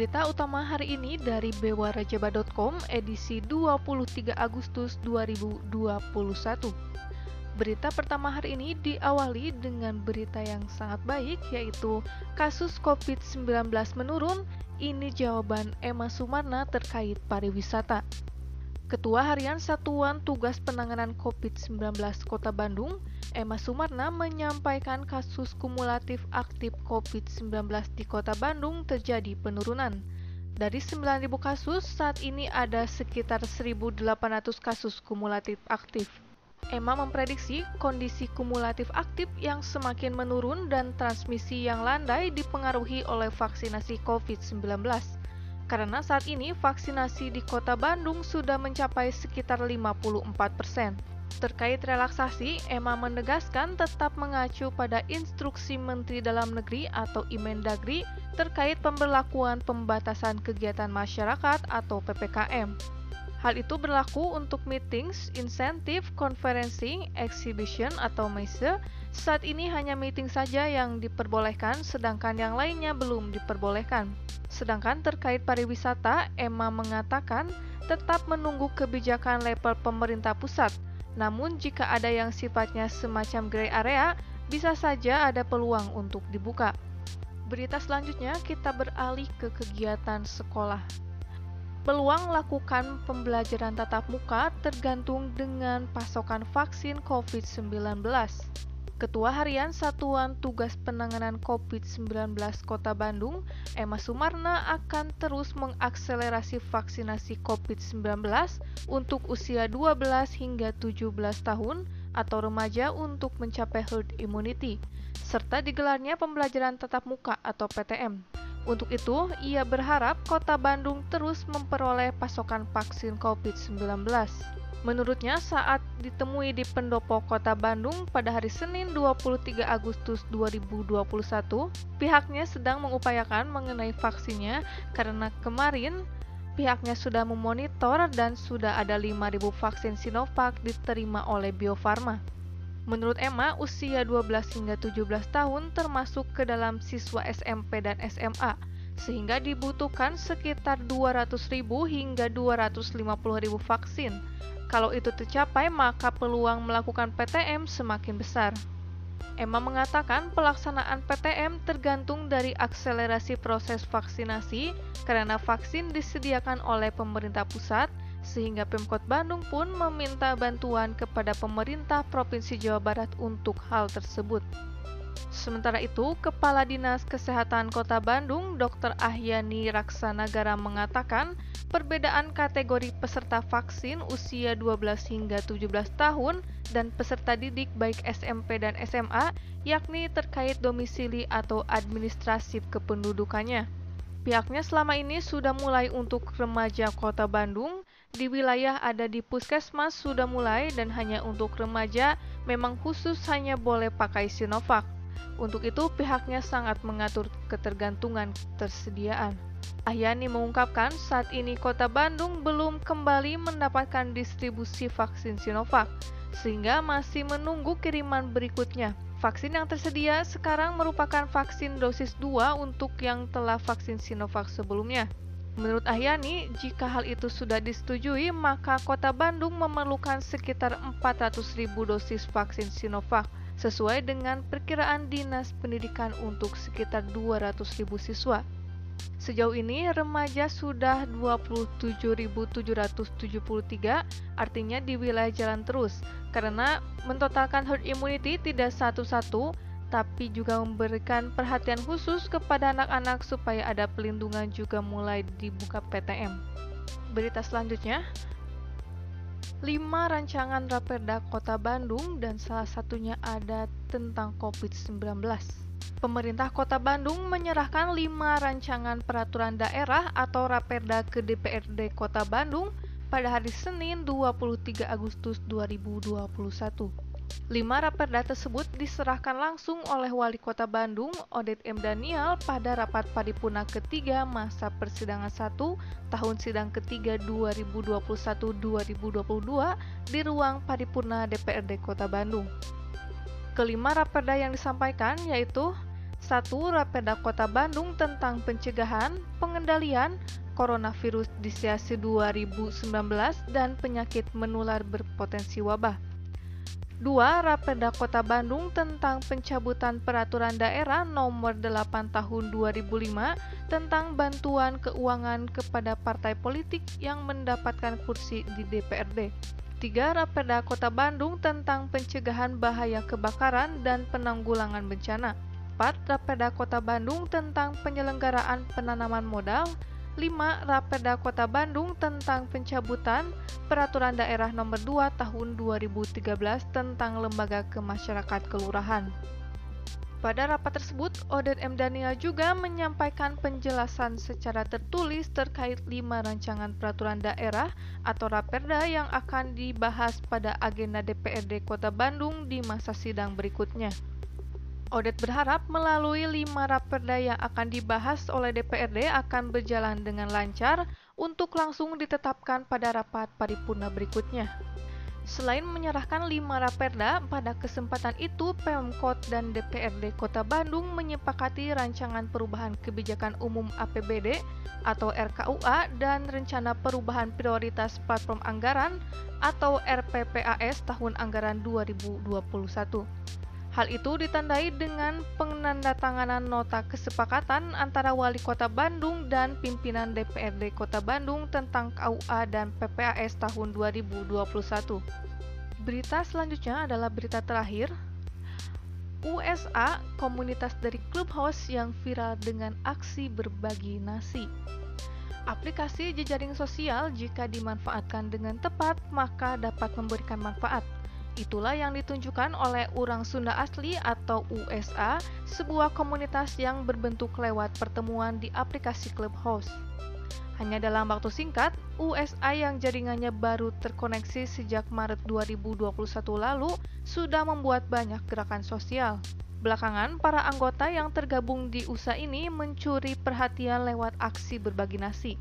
Berita utama hari ini dari bewarajaba.com edisi 23 Agustus 2021. Berita pertama hari ini diawali dengan berita yang sangat baik yaitu kasus COVID-19 menurun, ini jawaban Emma Sumarna terkait pariwisata. Ketua Harian Satuan Tugas Penanganan COVID-19 Kota Bandung, Emma Sumarna menyampaikan kasus kumulatif aktif COVID-19 di Kota Bandung terjadi penurunan. Dari 9.000 kasus, saat ini ada sekitar 1.800 kasus kumulatif aktif. Emma memprediksi kondisi kumulatif aktif yang semakin menurun dan transmisi yang landai dipengaruhi oleh vaksinasi COVID-19 karena saat ini vaksinasi di kota Bandung sudah mencapai sekitar 54 persen. Terkait relaksasi, Emma menegaskan tetap mengacu pada instruksi Menteri Dalam Negeri atau Imendagri terkait pemberlakuan pembatasan kegiatan masyarakat atau PPKM. Hal itu berlaku untuk meetings, insentif, konferensi, exhibition atau messe. Saat ini hanya meeting saja yang diperbolehkan, sedangkan yang lainnya belum diperbolehkan. Sedangkan terkait pariwisata, Emma mengatakan tetap menunggu kebijakan level pemerintah pusat. Namun jika ada yang sifatnya semacam gray area, bisa saja ada peluang untuk dibuka. Berita selanjutnya kita beralih ke kegiatan sekolah. Peluang lakukan pembelajaran tatap muka tergantung dengan pasokan vaksin COVID-19. Ketua Harian Satuan Tugas Penanganan COVID-19 Kota Bandung, Emma Sumarna akan terus mengakselerasi vaksinasi COVID-19 untuk usia 12 hingga 17 tahun atau remaja untuk mencapai herd immunity, serta digelarnya pembelajaran tatap muka atau PTM. Untuk itu, ia berharap Kota Bandung terus memperoleh pasokan vaksin COVID-19. Menurutnya, saat ditemui di pendopo kota Bandung pada hari Senin 23 Agustus 2021, pihaknya sedang mengupayakan mengenai vaksinnya karena kemarin pihaknya sudah memonitor dan sudah ada 5.000 vaksin Sinovac diterima oleh Bio Farma. Menurut Emma, usia 12 hingga 17 tahun termasuk ke dalam siswa SMP dan SMA, sehingga dibutuhkan sekitar 200.000 hingga 250.000 vaksin kalau itu tercapai, maka peluang melakukan PTM semakin besar. Emma mengatakan pelaksanaan PTM tergantung dari akselerasi proses vaksinasi karena vaksin disediakan oleh pemerintah pusat sehingga Pemkot Bandung pun meminta bantuan kepada pemerintah Provinsi Jawa Barat untuk hal tersebut. Sementara itu, Kepala Dinas Kesehatan Kota Bandung, Dr. Ahyani Raksanagara mengatakan, perbedaan kategori peserta vaksin usia 12 hingga 17 tahun dan peserta didik baik SMP dan SMA, yakni terkait domisili atau administrasi kependudukannya. Pihaknya selama ini sudah mulai untuk remaja Kota Bandung, di wilayah ada di puskesmas sudah mulai dan hanya untuk remaja memang khusus hanya boleh pakai Sinovac. Untuk itu, pihaknya sangat mengatur ketergantungan tersediaan. Ahyani mengungkapkan saat ini kota Bandung belum kembali mendapatkan distribusi vaksin Sinovac, sehingga masih menunggu kiriman berikutnya. Vaksin yang tersedia sekarang merupakan vaksin dosis 2 untuk yang telah vaksin Sinovac sebelumnya. Menurut Ahyani, jika hal itu sudah disetujui, maka kota Bandung memerlukan sekitar 400.000 dosis vaksin Sinovac sesuai dengan perkiraan Dinas Pendidikan untuk sekitar 200.000 siswa. Sejauh ini remaja sudah 27.773, artinya di wilayah jalan terus, karena mentotalkan herd immunity tidak satu-satu, tapi juga memberikan perhatian khusus kepada anak-anak supaya ada pelindungan juga mulai dibuka PTM. Berita selanjutnya, 5 rancangan Raperda Kota Bandung dan salah satunya ada tentang COVID-19. Pemerintah Kota Bandung menyerahkan 5 rancangan peraturan daerah atau Raperda ke DPRD Kota Bandung pada hari Senin 23 Agustus 2021. Lima raperda tersebut diserahkan langsung oleh Wali Kota Bandung, Odet M. Daniel, pada rapat paripurna ketiga masa persidangan 1 tahun sidang ketiga 2021-2022 di ruang paripurna DPRD Kota Bandung. Kelima raperda yang disampaikan yaitu Satu, Rapeda Kota Bandung tentang pencegahan, pengendalian, coronavirus disease 2019 dan penyakit menular berpotensi wabah. 2. Rapeda Kota Bandung tentang pencabutan peraturan daerah nomor 8 tahun 2005 tentang bantuan keuangan kepada partai politik yang mendapatkan kursi di DPRD. 3. Rapeda Kota Bandung tentang pencegahan bahaya kebakaran dan penanggulangan bencana. 4. Rapeda Kota Bandung tentang penyelenggaraan penanaman modal 5. Rapeda Kota Bandung tentang pencabutan Peraturan Daerah Nomor 2 Tahun 2013 tentang Lembaga Kemasyarakatan Kelurahan. Pada rapat tersebut, Odet M. Daniel juga menyampaikan penjelasan secara tertulis terkait lima rancangan peraturan daerah atau raperda yang akan dibahas pada agenda DPRD Kota Bandung di masa sidang berikutnya. Odet berharap melalui lima raperda yang akan dibahas oleh DPRD akan berjalan dengan lancar untuk langsung ditetapkan pada rapat paripurna berikutnya. Selain menyerahkan lima raperda, pada kesempatan itu Pemkot dan DPRD Kota Bandung menyepakati rancangan perubahan kebijakan umum APBD atau RKUA dan rencana perubahan prioritas platform anggaran atau RPPAS tahun anggaran 2021. Hal itu ditandai dengan penandatanganan nota kesepakatan antara Wali Kota Bandung dan pimpinan DPRD Kota Bandung tentang KUA dan PPAS tahun 2021. Berita selanjutnya adalah berita terakhir. USA, komunitas dari Clubhouse yang viral dengan aksi berbagi nasi. Aplikasi jejaring sosial jika dimanfaatkan dengan tepat maka dapat memberikan manfaat Itulah yang ditunjukkan oleh Urang Sunda Asli atau USA, sebuah komunitas yang berbentuk lewat pertemuan di aplikasi Clubhouse. Hanya dalam waktu singkat, USA yang jaringannya baru terkoneksi sejak Maret 2021 lalu sudah membuat banyak gerakan sosial. Belakangan, para anggota yang tergabung di USA ini mencuri perhatian lewat aksi berbagi nasi.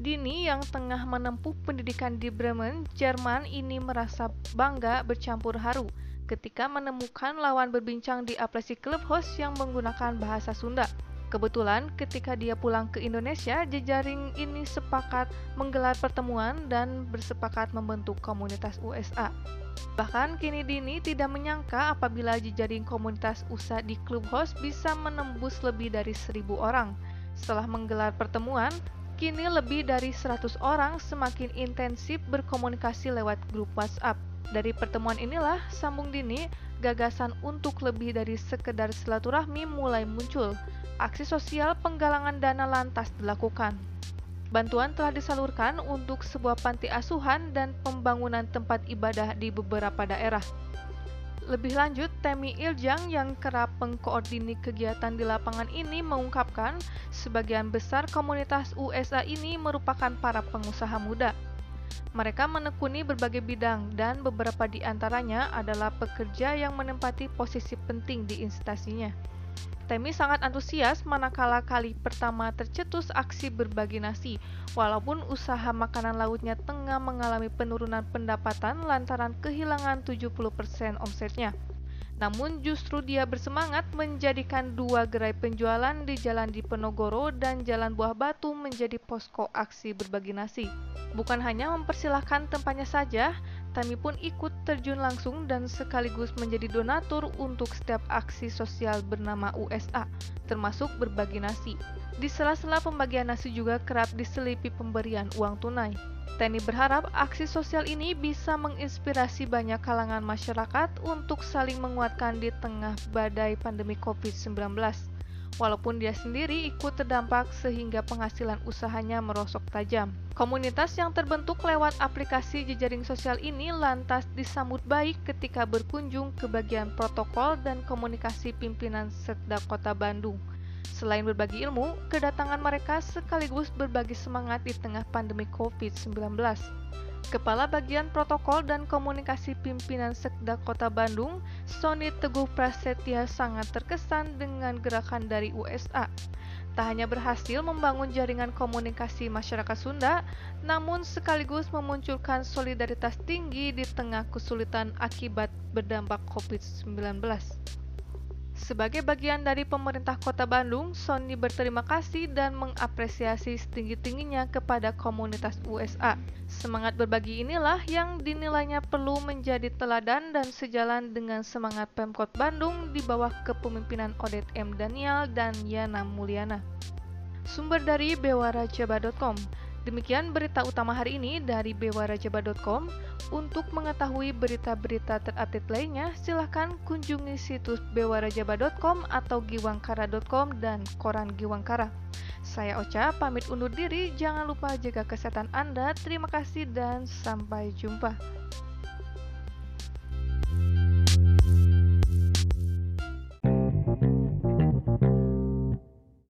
Dini yang tengah menempuh pendidikan di Bremen, Jerman ini merasa bangga bercampur haru ketika menemukan lawan berbincang di aplikasi Clubhouse yang menggunakan bahasa Sunda. Kebetulan ketika dia pulang ke Indonesia, jejaring ini sepakat menggelar pertemuan dan bersepakat membentuk komunitas USA. Bahkan kini Dini tidak menyangka apabila jejaring komunitas USA di Clubhouse bisa menembus lebih dari seribu orang. Setelah menggelar pertemuan, Kini lebih dari 100 orang semakin intensif berkomunikasi lewat grup WhatsApp. Dari pertemuan inilah, sambung dini, gagasan untuk lebih dari sekedar silaturahmi mulai muncul. Aksi sosial penggalangan dana lantas dilakukan. Bantuan telah disalurkan untuk sebuah panti asuhan dan pembangunan tempat ibadah di beberapa daerah. Lebih lanjut, Temi Iljang yang kerap mengkoordinir kegiatan di lapangan ini mengungkapkan sebagian besar komunitas USA ini merupakan para pengusaha muda. Mereka menekuni berbagai bidang dan beberapa di antaranya adalah pekerja yang menempati posisi penting di instansinya. Temi sangat antusias manakala kali pertama tercetus aksi berbagi nasi, walaupun usaha makanan lautnya tengah mengalami penurunan pendapatan lantaran kehilangan 70% omsetnya. Namun justru dia bersemangat menjadikan dua gerai penjualan di Jalan Diponegoro dan Jalan Buah Batu menjadi posko aksi berbagi nasi. Bukan hanya mempersilahkan tempatnya saja, Tami pun ikut terjun langsung dan sekaligus menjadi donatur untuk setiap aksi sosial bernama USA, termasuk berbagi nasi. Di sela-sela pembagian nasi juga kerap diselipi pemberian uang tunai. Tani berharap aksi sosial ini bisa menginspirasi banyak kalangan masyarakat untuk saling menguatkan di tengah badai pandemi COVID-19 walaupun dia sendiri ikut terdampak sehingga penghasilan usahanya merosok tajam. Komunitas yang terbentuk lewat aplikasi jejaring sosial ini lantas disambut baik ketika berkunjung ke bagian protokol dan komunikasi pimpinan Setda Kota Bandung. Selain berbagi ilmu, kedatangan mereka sekaligus berbagi semangat di tengah pandemi COVID-19. Kepala Bagian Protokol dan Komunikasi Pimpinan Sekda Kota Bandung, Sony Teguh Prasetya sangat terkesan dengan gerakan dari USA. Tak hanya berhasil membangun jaringan komunikasi masyarakat Sunda, namun sekaligus memunculkan solidaritas tinggi di tengah kesulitan akibat berdampak COVID-19. Sebagai bagian dari pemerintah Kota Bandung, Sony berterima kasih dan mengapresiasi setinggi-tingginya kepada komunitas USA. Semangat berbagi inilah yang dinilainya perlu menjadi teladan dan sejalan dengan semangat Pemkot Bandung di bawah kepemimpinan Odet M. Daniel dan Yana Mulyana. Sumber dari bewarajaba.com Demikian berita utama hari ini dari bewarajaba.com. Untuk mengetahui berita-berita terupdate lainnya, silahkan kunjungi situs bewarajaba.com atau giwangkara.com dan koran Giwangkara. Saya Ocha, pamit undur diri. Jangan lupa jaga kesehatan Anda. Terima kasih dan sampai jumpa.